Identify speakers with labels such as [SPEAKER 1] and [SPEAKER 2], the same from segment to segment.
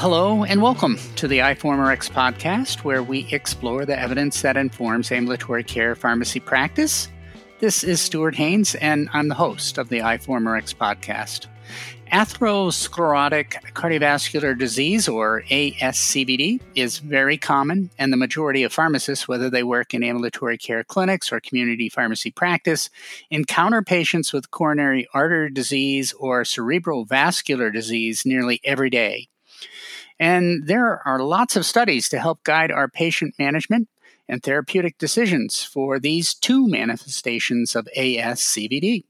[SPEAKER 1] hello and welcome to the iForumRx podcast, where we explore the evidence that informs ambulatory care pharmacy practice. This is Stuart Haines, and I'm the host of the iForumRx podcast. Atherosclerotic cardiovascular disease, or ASCVD, is very common, and the majority of pharmacists, whether they work in ambulatory care clinics or community pharmacy practice, encounter patients with coronary artery disease or cerebral vascular disease nearly every day. And there are lots of studies to help guide our patient management and therapeutic decisions for these two manifestations of ASCVD.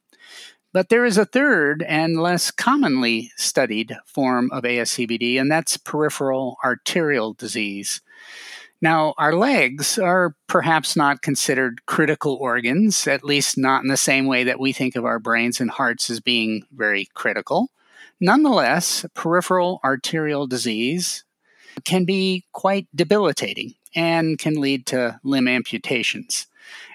[SPEAKER 1] But there is a third and less commonly studied form of ASCVD, and that's peripheral arterial disease. Now, our legs are perhaps not considered critical organs, at least not in the same way that we think of our brains and hearts as being very critical. Nonetheless, peripheral arterial disease can be quite debilitating and can lead to limb amputations.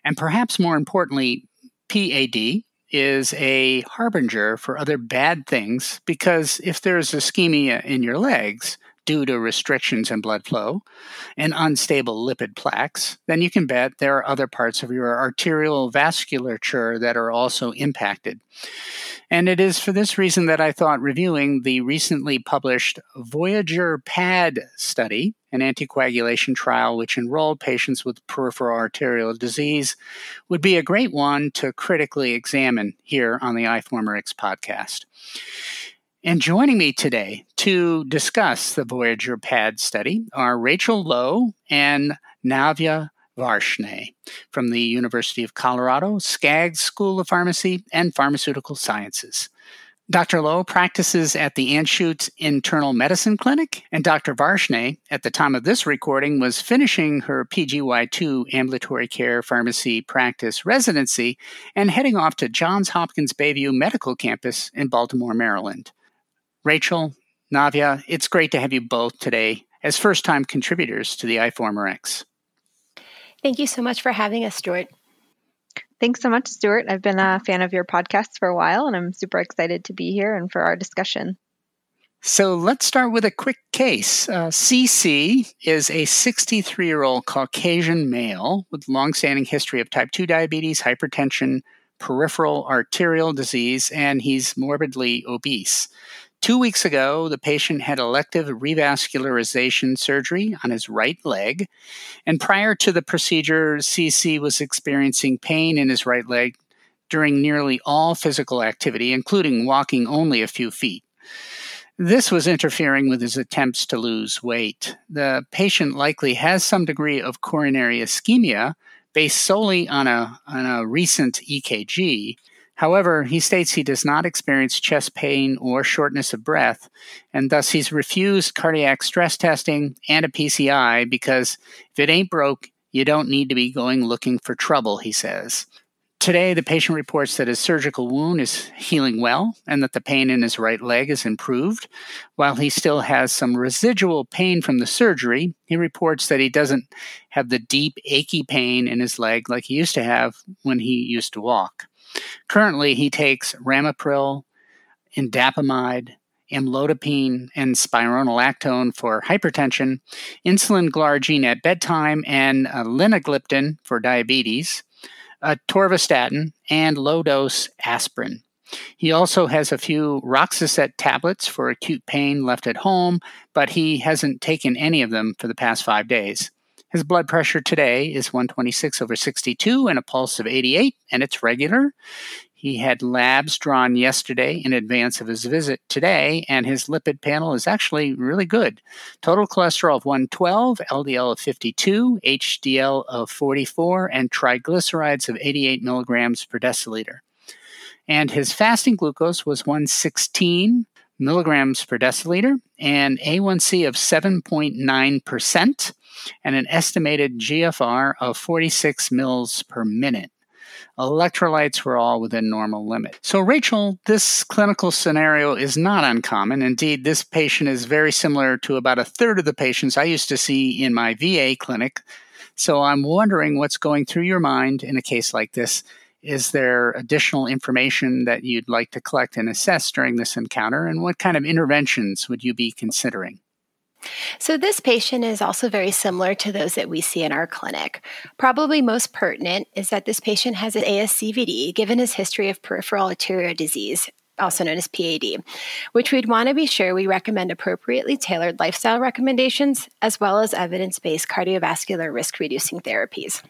[SPEAKER 1] And perhaps more importantly, PAD, is a harbinger for other bad things because if there's ischemia in your legs due to restrictions in blood flow and unstable lipid plaques, then you can bet there are other parts of your arterial vasculature that are also impacted. And it is for this reason that I thought reviewing the recently published Voyager PAD study, an anticoagulation trial which enrolled patients with peripheral arterial disease, would be a great one to critically examine here on the iForumRx podcast. And joining me today to discuss the Voyager PAD study are Rachel Lowe and Navya Varshney from the University of Colorado, Skaggs School of Pharmacy and Pharmaceutical Sciences. Dr. Lowe practices at the Anschutz Internal Medicine Clinic, and Dr. Varshney, at the time of this recording, was finishing her PGY2 ambulatory care pharmacy practice residency and heading off to Johns Hopkins Bayview Medical Campus in Baltimore, Maryland. Rachel, Navya, it's great to have you both today as first time contributors to the iForumRx.
[SPEAKER 2] Thank you so much for having us, Stuart.
[SPEAKER 3] Thanks so much, Stuart. I've been a fan of your podcast for a while, and I'm super excited to be here and for our discussion.
[SPEAKER 1] So let's start with a quick case. Uh, CC is a 63 year old Caucasian male with longstanding history of type 2 diabetes, hypertension, peripheral arterial disease, and he's morbidly obese. Two weeks ago, the patient had elective revascularization surgery on his right leg. And prior to the procedure, CC was experiencing pain in his right leg during nearly all physical activity, including walking only a few feet. This was interfering with his attempts to lose weight. The patient likely has some degree of coronary ischemia based solely on a, on a recent EKG, However, he states he does not experience chest pain or shortness of breath, and thus he's refused cardiac stress testing and a PCI because if it ain't broke, you don't need to be going looking for trouble, he says. Today, the patient reports that his surgical wound is healing well and that the pain in his right leg is improved. While he still has some residual pain from the surgery, he reports that he doesn't have the deep, achy pain in his leg like he used to have when he used to walk. Currently, he takes ramipril, indapamide, amlodipine, and spironolactone for hypertension, insulin glargine at bedtime, and uh, linagliptin for diabetes, atorvastatin, and low dose aspirin. He also has a few Roxicet tablets for acute pain left at home, but he hasn't taken any of them for the past five days. His blood pressure today is 126 over 62 and a pulse of 88, and it's regular. He had labs drawn yesterday in advance of his visit today, and his lipid panel is actually really good. Total cholesterol of 112, LDL of 52, HDL of 44, and triglycerides of 88 milligrams per deciliter. And his fasting glucose was 116 milligrams per deciliter and A1C of 7.9% and an estimated GFR of 46 mils per minute. Electrolytes were all within normal limit. So, Rachel, this clinical scenario is not uncommon. Indeed, this patient is very similar to about a third of the patients I used to see in my VA clinic. So, I'm wondering what's going through your mind in a case like this. Is there additional information that you'd like to collect and assess during this encounter? And what kind of interventions would you be considering?
[SPEAKER 2] So, this patient is also very similar to those that we see in our clinic. Probably most pertinent is that this patient has an ASCVD given his history of peripheral arterial disease, also known as PAD, which we'd want to be sure we recommend appropriately tailored lifestyle recommendations as well as evidence based cardiovascular risk reducing therapies.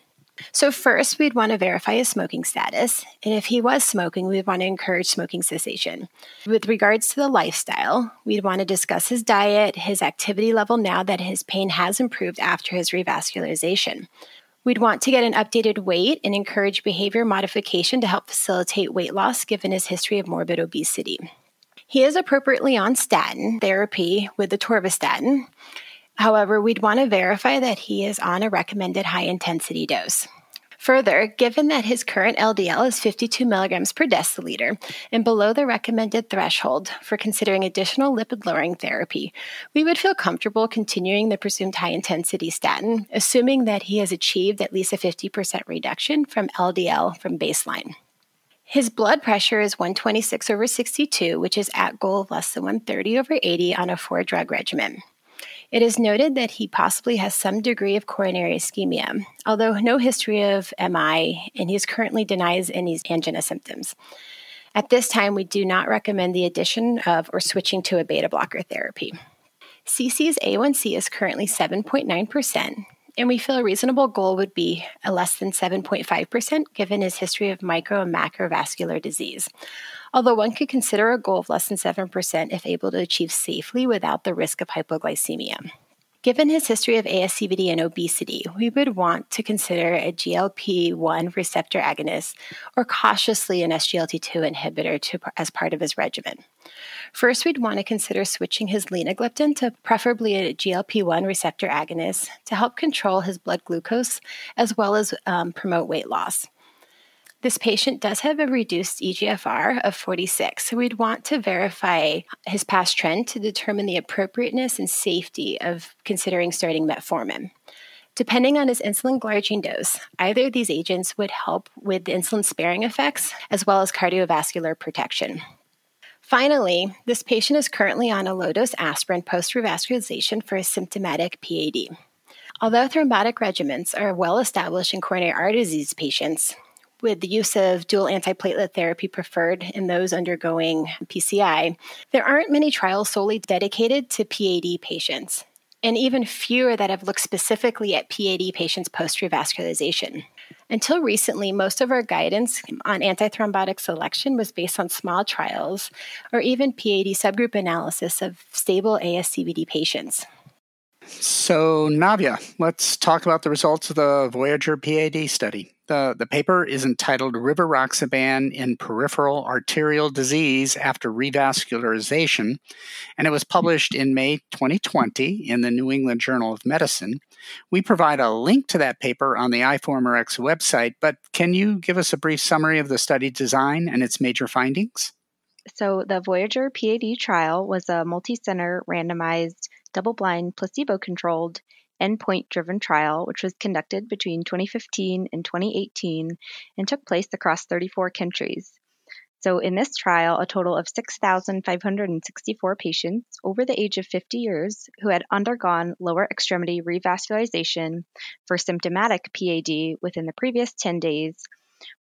[SPEAKER 2] So, first, we'd want to verify his smoking status. And if he was smoking, we'd want to encourage smoking cessation. With regards to the lifestyle, we'd want to discuss his diet, his activity level now that his pain has improved after his revascularization. We'd want to get an updated weight and encourage behavior modification to help facilitate weight loss given his history of morbid obesity. He is appropriately on statin therapy with the torvastatin. However, we'd want to verify that he is on a recommended high intensity dose. Further, given that his current LDL is 52 milligrams per deciliter and below the recommended threshold for considering additional lipid lowering therapy, we would feel comfortable continuing the presumed high intensity statin, assuming that he has achieved at least a 50% reduction from LDL from baseline. His blood pressure is 126 over 62, which is at goal of less than 130 over 80 on a four drug regimen. It is noted that he possibly has some degree of coronary ischemia, although no history of MI, and he currently denies any angina symptoms. At this time, we do not recommend the addition of or switching to a beta blocker therapy. CC's A1C is currently 7.9%, and we feel a reasonable goal would be a less than 7.5% given his history of micro and macrovascular disease although one could consider a goal of less than 7% if able to achieve safely without the risk of hypoglycemia. Given his history of ASCVD and obesity, we would want to consider a GLP 1 receptor agonist or cautiously an SGLT2 inhibitor to, as part of his regimen. First, we'd want to consider switching his linagliptin to preferably a GLP 1 receptor agonist to help control his blood glucose as well as um, promote weight loss. This patient does have a reduced EGFR of 46, so we'd want to verify his past trend to determine the appropriateness and safety of considering starting metformin. Depending on his insulin glargine dose, either of these agents would help with the insulin sparing effects as well as cardiovascular protection. Finally, this patient is currently on a low dose aspirin post revascularization for a symptomatic PAD. Although thrombotic regimens are well established in coronary artery disease patients, with the use of dual antiplatelet therapy preferred in those undergoing PCI, there aren't many trials solely dedicated to PAD patients, and even fewer that have looked specifically at PAD patients post revascularization. Until recently, most of our guidance on antithrombotic selection was based on small trials or even PAD subgroup analysis of stable ASCVD patients.
[SPEAKER 1] So, Navya, let's talk about the results of the Voyager PAD study. The, the paper is entitled Rivaroxaban in Peripheral Arterial Disease After Revascularization, and it was published in May 2020 in the New England Journal of Medicine. We provide a link to that paper on the iForumRx website, but can you give us a brief summary of the study design and its major findings?
[SPEAKER 3] So, the Voyager PAD trial was a multi center randomized double blind, placebo controlled, endpoint driven trial, which was conducted between 2015 and 2018 and took place across 34 countries. So, in this trial, a total of 6,564 patients over the age of 50 years who had undergone lower extremity revascularization for symptomatic PAD within the previous 10 days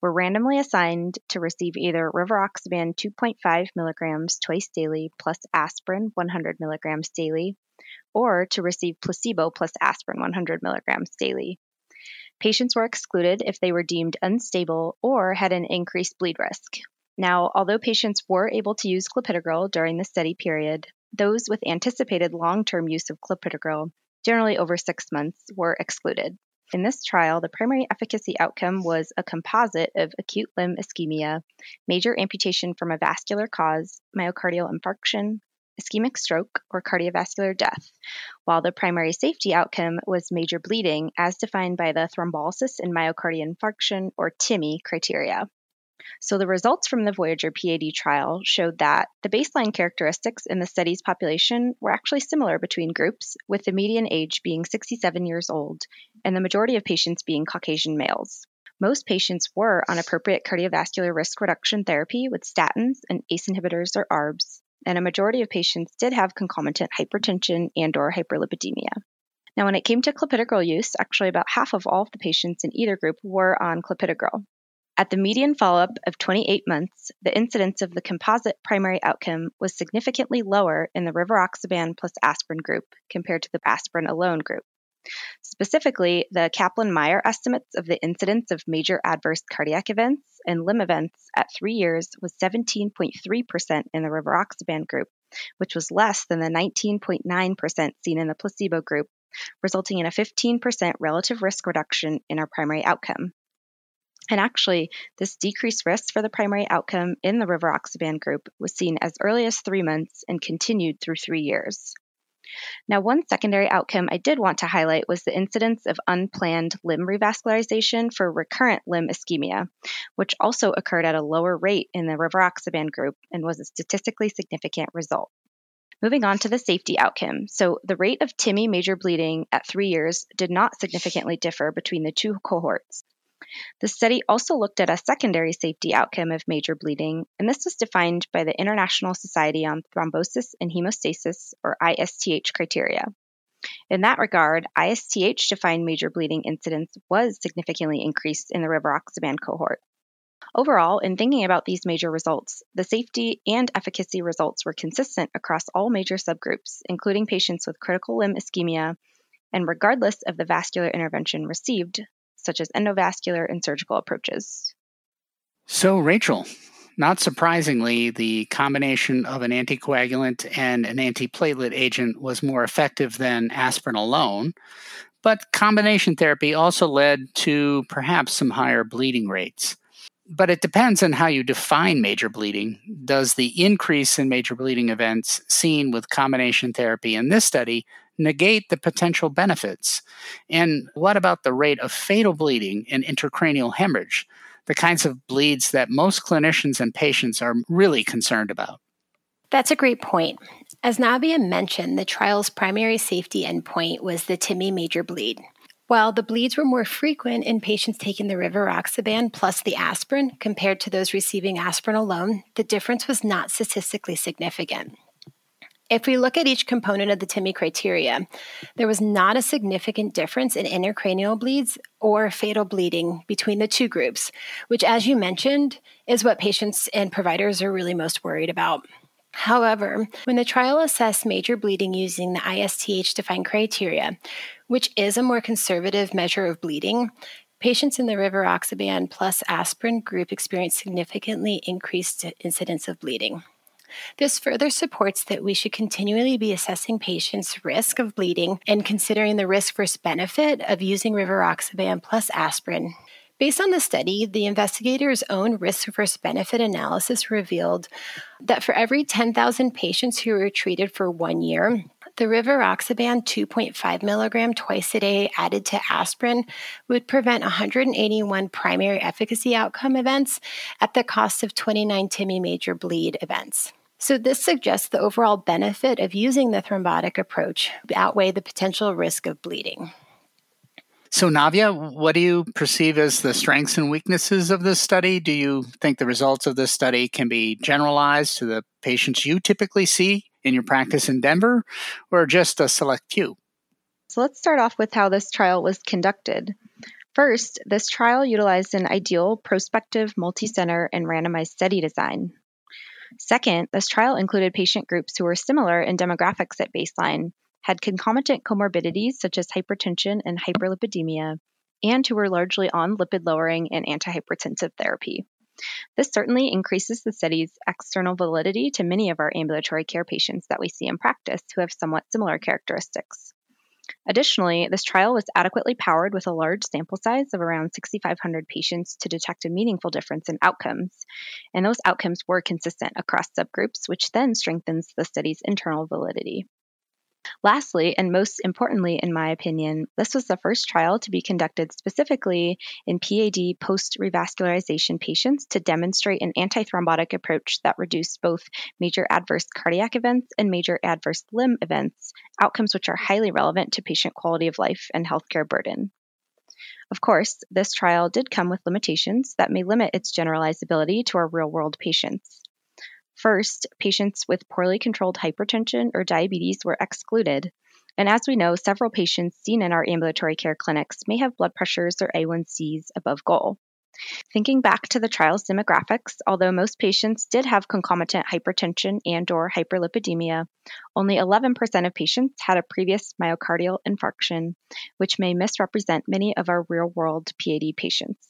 [SPEAKER 3] were randomly assigned to receive either rivaroxaban 2.5 milligrams twice daily plus aspirin 100 milligrams daily or to receive placebo plus aspirin 100 milligrams daily. Patients were excluded if they were deemed unstable or had an increased bleed risk. Now, although patients were able to use clopidogrel during the study period, those with anticipated long term use of clopidogrel, generally over six months, were excluded. In this trial, the primary efficacy outcome was a composite of acute limb ischemia, major amputation from a vascular cause, myocardial infarction, ischemic stroke, or cardiovascular death, while the primary safety outcome was major bleeding as defined by the thrombolysis and myocardial infarction, or TIMI, criteria. So, the results from the Voyager PAD trial showed that the baseline characteristics in the study's population were actually similar between groups, with the median age being 67 years old and the majority of patients being Caucasian males. Most patients were on appropriate cardiovascular risk reduction therapy with statins and ACE inhibitors or ARBs, and a majority of patients did have concomitant hypertension and or hyperlipidemia. Now, when it came to clopidogrel use, actually about half of all of the patients in either group were on clopidogrel. At the median follow up of 28 months, the incidence of the composite primary outcome was significantly lower in the rivaroxaban plus aspirin group compared to the aspirin alone group. Specifically, the Kaplan Meier estimates of the incidence of major adverse cardiac events and limb events at three years was 17.3% in the rivaroxaban group, which was less than the 19.9% seen in the placebo group, resulting in a 15% relative risk reduction in our primary outcome. And actually, this decreased risk for the primary outcome in the rivaroxaban group was seen as early as three months and continued through three years. Now, one secondary outcome I did want to highlight was the incidence of unplanned limb revascularization for recurrent limb ischemia, which also occurred at a lower rate in the rivaroxaban group and was a statistically significant result. Moving on to the safety outcome. So, the rate of TIMI major bleeding at three years did not significantly differ between the two cohorts. The study also looked at a secondary safety outcome of major bleeding, and this was defined by the International Society on Thrombosis and Hemostasis, or ISTH criteria. In that regard, ISTH defined major bleeding incidence was significantly increased in the rivaroxaban cohort. Overall, in thinking about these major results, the safety and efficacy results were consistent across all major subgroups, including patients with critical limb ischemia, and regardless of the vascular intervention received, such as endovascular and surgical approaches.
[SPEAKER 1] So, Rachel, not surprisingly, the combination of an anticoagulant and an antiplatelet agent was more effective than aspirin alone, but combination therapy also led to perhaps some higher bleeding rates. But it depends on how you define major bleeding. Does the increase in major bleeding events seen with combination therapy in this study negate the potential benefits? And what about the rate of fatal bleeding and intracranial hemorrhage, the kinds of bleeds that most clinicians and patients are really concerned about?
[SPEAKER 2] That's a great point. As Navya mentioned, the trial's primary safety endpoint was the TIMI major bleed. While the bleeds were more frequent in patients taking the rivaroxaban plus the aspirin compared to those receiving aspirin alone, the difference was not statistically significant. If we look at each component of the TIMI criteria, there was not a significant difference in intracranial bleeds or fatal bleeding between the two groups, which, as you mentioned, is what patients and providers are really most worried about. However, when the trial assessed major bleeding using the ISTH defined criteria, which is a more conservative measure of bleeding, patients in the rivaroxaban plus aspirin group experienced significantly increased incidence of bleeding. This further supports that we should continually be assessing patients' risk of bleeding and considering the risk versus benefit of using rivaroxaban plus aspirin. Based on the study, the investigators' own risk versus benefit analysis revealed that for every 10,000 patients who were treated for one year, the rivaroxaban 2.5 milligram twice a day added to aspirin would prevent 181 primary efficacy outcome events at the cost of 29 TIMI major bleed events. So, this suggests the overall benefit of using the thrombotic approach outweigh the potential risk of bleeding.
[SPEAKER 1] So, Navya, what do you perceive as the strengths and weaknesses of this study? Do you think the results of this study can be generalized to the patients you typically see in your practice in Denver, or just a select few?
[SPEAKER 3] So, let's start off with how this trial was conducted. First, this trial utilized an ideal prospective multi-center and randomized study design. Second, this trial included patient groups who were similar in demographics at baseline, had concomitant comorbidities such as hypertension and hyperlipidemia, and who were largely on lipid lowering and antihypertensive therapy. This certainly increases the study's external validity to many of our ambulatory care patients that we see in practice who have somewhat similar characteristics. Additionally, this trial was adequately powered with a large sample size of around 6,500 patients to detect a meaningful difference in outcomes, and those outcomes were consistent across subgroups, which then strengthens the study's internal validity. Lastly, and most importantly, in my opinion, this was the first trial to be conducted specifically in PAD post revascularization patients to demonstrate an antithrombotic approach that reduced both major adverse cardiac events and major adverse limb events, outcomes which are highly relevant to patient quality of life and healthcare burden. Of course, this trial did come with limitations that may limit its generalizability to our real world patients. First, patients with poorly controlled hypertension or diabetes were excluded. And as we know, several patients seen in our ambulatory care clinics may have blood pressures or A1Cs above goal. Thinking back to the trial's demographics, although most patients did have concomitant hypertension and or hyperlipidemia, only 11% of patients had a previous myocardial infarction, which may misrepresent many of our real-world PAD patients.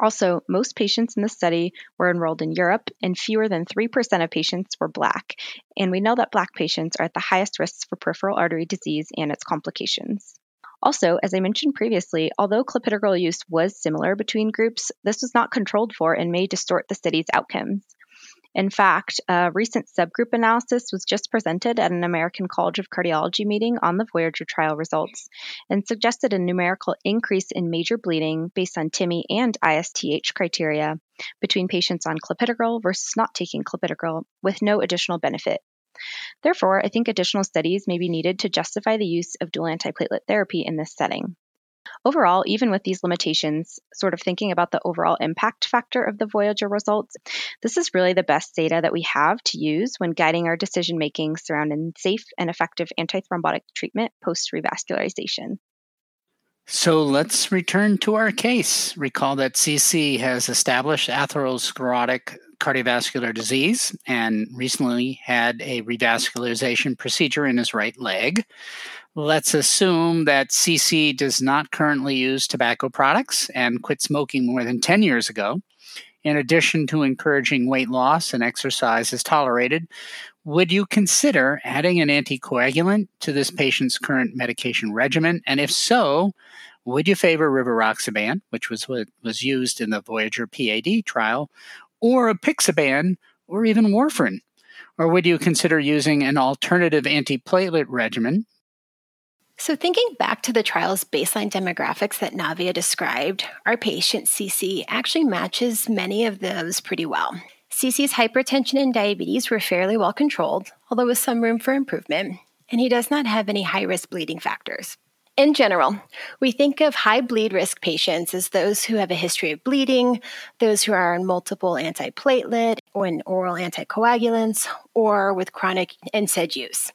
[SPEAKER 3] Also, most patients in the study were enrolled in Europe, and fewer than 3% of patients were Black. And we know that Black patients are at the highest risks for peripheral artery disease and its complications. Also, as I mentioned previously, although clopidogrel use was similar between groups, this was not controlled for and may distort the study's outcomes. In fact, a recent subgroup analysis was just presented at an American College of Cardiology meeting on the Voyager trial results and suggested a numerical increase in major bleeding based on TIMI and ISTH criteria between patients on clopidogrel versus not taking clopidogrel with no additional benefit Therefore, I think additional studies may be needed to justify the use of dual antiplatelet therapy in this setting. Overall, even with these limitations, sort of thinking about the overall impact factor of the Voyager results, this is really the best data that we have to use when guiding our decision making surrounding safe and effective antithrombotic treatment post revascularization.
[SPEAKER 1] So let's return to our case. Recall that CC has established atherosclerotic cardiovascular disease and recently had a revascularization procedure in his right leg. Let's assume that CC does not currently use tobacco products and quit smoking more than 10 years ago. In addition to encouraging weight loss and exercise is tolerated, would you consider adding an anticoagulant to this patient's current medication regimen? And if so, would you favor rivaroxaban, which was what was used in the Voyager PAD trial, or apixaban, or even warfarin? Or would you consider using an alternative antiplatelet regimen?
[SPEAKER 2] So, thinking back to the trial's baseline demographics that Navya described, our patient CC actually matches many of those pretty well. CC's hypertension and diabetes were fairly well controlled, although with some room for improvement, and he does not have any high risk bleeding factors. In general, we think of high bleed risk patients as those who have a history of bleeding, those who are on multiple antiplatelet or in oral anticoagulants, or with chronic NSAID use.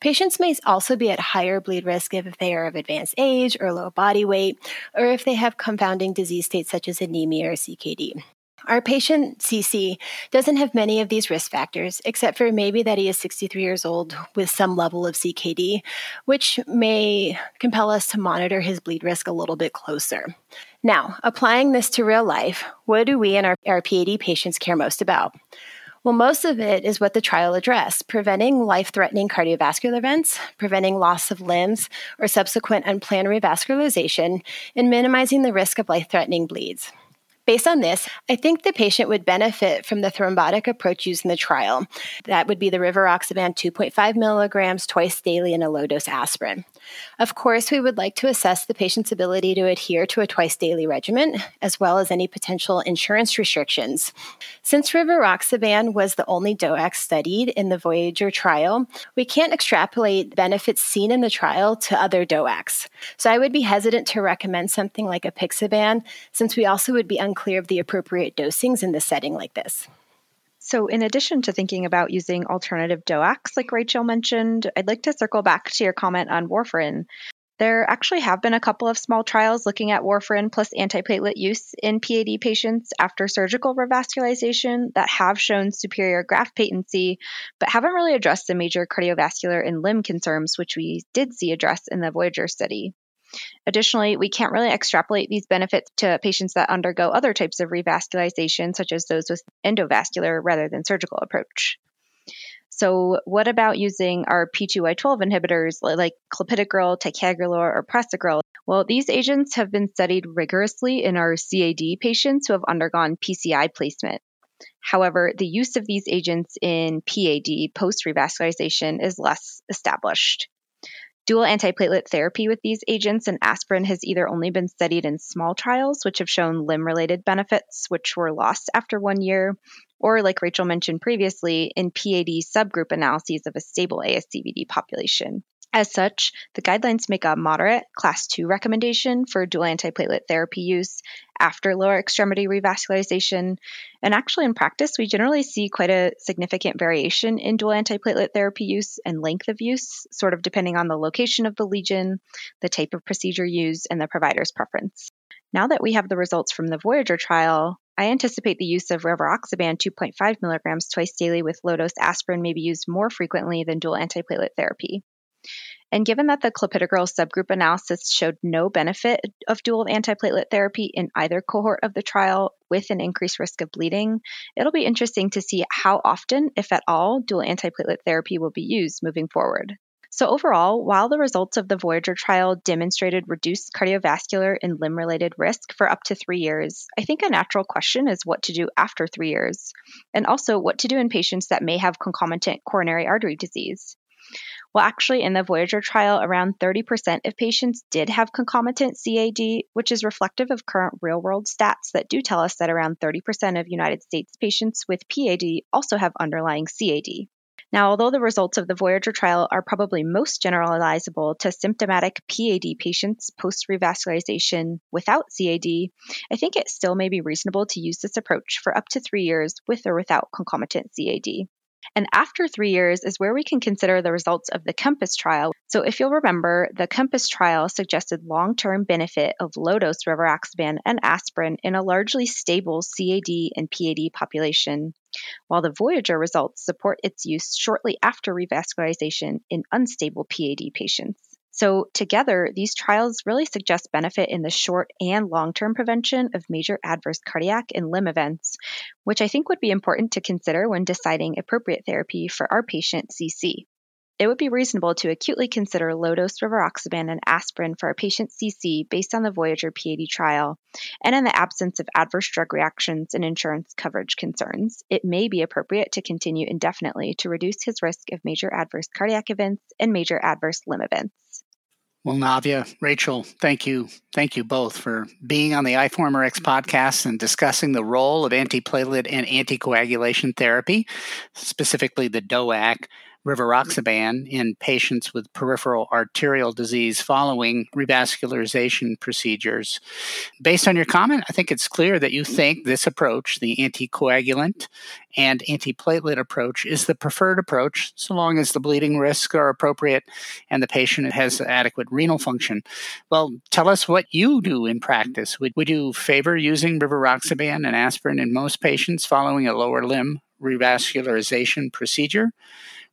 [SPEAKER 2] Patients may also be at higher bleed risk if they are of advanced age or low body weight, or if they have confounding disease states such as anemia or CKD. Our patient, CC, doesn't have many of these risk factors, except for maybe that he is 63 years old with some level of CKD, which may compel us to monitor his bleed risk a little bit closer. Now, applying this to real life, what do we and our, our PAD patients care most about? Well, most of it is what the trial addressed preventing life threatening cardiovascular events, preventing loss of limbs or subsequent unplanned revascularization, and minimizing the risk of life threatening bleeds. Based on this, I think the patient would benefit from the thrombotic approach used in the trial. That would be the rivaroxaban 2.5 milligrams twice daily and a low dose aspirin. Of course, we would like to assess the patient's ability to adhere to a twice daily regimen, as well as any potential insurance restrictions. Since rivaroxaban was the only DOAC studied in the Voyager trial, we can't extrapolate benefits seen in the trial to other DOACs. So I would be hesitant to recommend something like apixaban, since we also would be unclear of the appropriate dosings in the setting like this.
[SPEAKER 3] So, in addition to thinking about using alternative DOACs, like Rachel mentioned, I'd like to circle back to your comment on warfarin. There actually have been a couple of small trials looking at warfarin plus antiplatelet use in PAD patients after surgical revascularization that have shown superior graft patency, but haven't really addressed the major cardiovascular and limb concerns, which we did see addressed in the Voyager study. Additionally, we can't really extrapolate these benefits to patients that undergo other types of revascularization, such as those with endovascular rather than surgical approach. So, what about using our P2Y12 inhibitors like clopidogrel, ticagrelor, or prasugrel? Well, these agents have been studied rigorously in our CAD patients who have undergone PCI placement. However, the use of these agents in PAD post revascularization is less established. Dual antiplatelet therapy with these agents and aspirin has either only been studied in small trials, which have shown limb related benefits, which were lost after one year, or like Rachel mentioned previously, in PAD subgroup analyses of a stable ASCVD population. As such, the guidelines make a moderate class 2 recommendation for dual antiplatelet therapy use after lower extremity revascularization. And actually, in practice, we generally see quite a significant variation in dual antiplatelet therapy use and length of use, sort of depending on the location of the lesion, the type of procedure used, and the provider's preference. Now that we have the results from the Voyager trial, I anticipate the use of rivaroxaban 2.5 milligrams twice daily with low dose aspirin may be used more frequently than dual antiplatelet therapy. And given that the clopidogrel subgroup analysis showed no benefit of dual antiplatelet therapy in either cohort of the trial with an increased risk of bleeding, it'll be interesting to see how often, if at all, dual antiplatelet therapy will be used moving forward. So, overall, while the results of the Voyager trial demonstrated reduced cardiovascular and limb related risk for up to three years, I think a natural question is what to do after three years, and also what to do in patients that may have concomitant coronary artery disease. Well, actually, in the Voyager trial, around 30% of patients did have concomitant CAD, which is reflective of current real world stats that do tell us that around 30% of United States patients with PAD also have underlying CAD. Now, although the results of the Voyager trial are probably most generalizable to symptomatic PAD patients post revascularization without CAD, I think it still may be reasonable to use this approach for up to three years with or without concomitant CAD. And after three years is where we can consider the results of the COMPASS trial. So, if you'll remember, the COMPASS trial suggested long term benefit of low dose rivaroxaban and aspirin in a largely stable CAD and PAD population, while the Voyager results support its use shortly after revascularization in unstable PAD patients. So, together, these trials really suggest benefit in the short and long term prevention of major adverse cardiac and limb events, which I think would be important to consider when deciding appropriate therapy for our patient CC. It would be reasonable to acutely consider low dose rivaroxaban and aspirin for our patient CC based on the Voyager PAD trial, and in the absence of adverse drug reactions and insurance coverage concerns, it may be appropriate to continue indefinitely to reduce his risk of major adverse cardiac events and major adverse limb events.
[SPEAKER 1] Well, Navya, Rachel, thank you. Thank you both for being on the iForumRx podcast and discussing the role of antiplatelet and anticoagulation therapy, specifically the DOAC rivaroxaban in patients with peripheral arterial disease following revascularization procedures. Based on your comment, I think it's clear that you think this approach, the anticoagulant and antiplatelet approach, is the preferred approach so long as the bleeding risks are appropriate and the patient has adequate renal function. Well, tell us what you do in practice. Would, would you favor using rivaroxaban and aspirin in most patients following a lower limb revascularization procedure?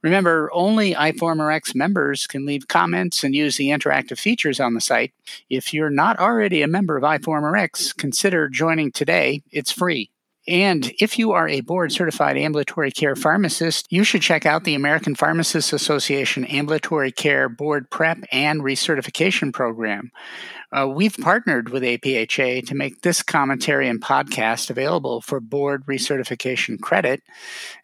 [SPEAKER 1] Remember, only iForumRx members can leave comments and use the interactive features on the site. If you're not already a member of iForumRx, consider joining today. It's free. And if you are a board certified ambulatory care pharmacist, you should check out the American Pharmacists Association Ambulatory Care Board Prep and Recertification Program. Uh, we've partnered with APHA to make this commentary and podcast available for board recertification credit,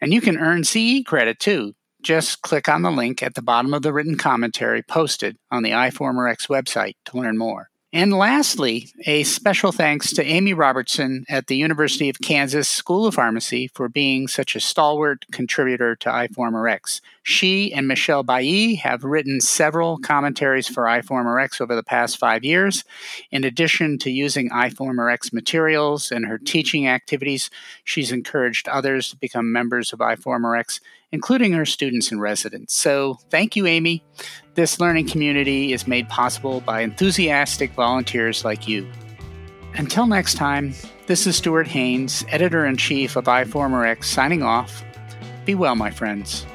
[SPEAKER 1] and you can earn CE credit too just click on the link at the bottom of the written commentary posted on the iForumRx website to learn more. And lastly, a special thanks to Amy Robertson at the University of Kansas School of Pharmacy for being such a stalwart contributor to iForumRx. She and Michelle Bailly have written several commentaries for iForumRx over the past five years. In addition to using iForumRx materials in her teaching activities, she's encouraged others to become members of iForumRx including her students and residents. So thank you, Amy. This learning community is made possible by enthusiastic volunteers like you. Until next time, this is Stuart Haines, editor in chief of iForumRx, signing off. Be well, my friends.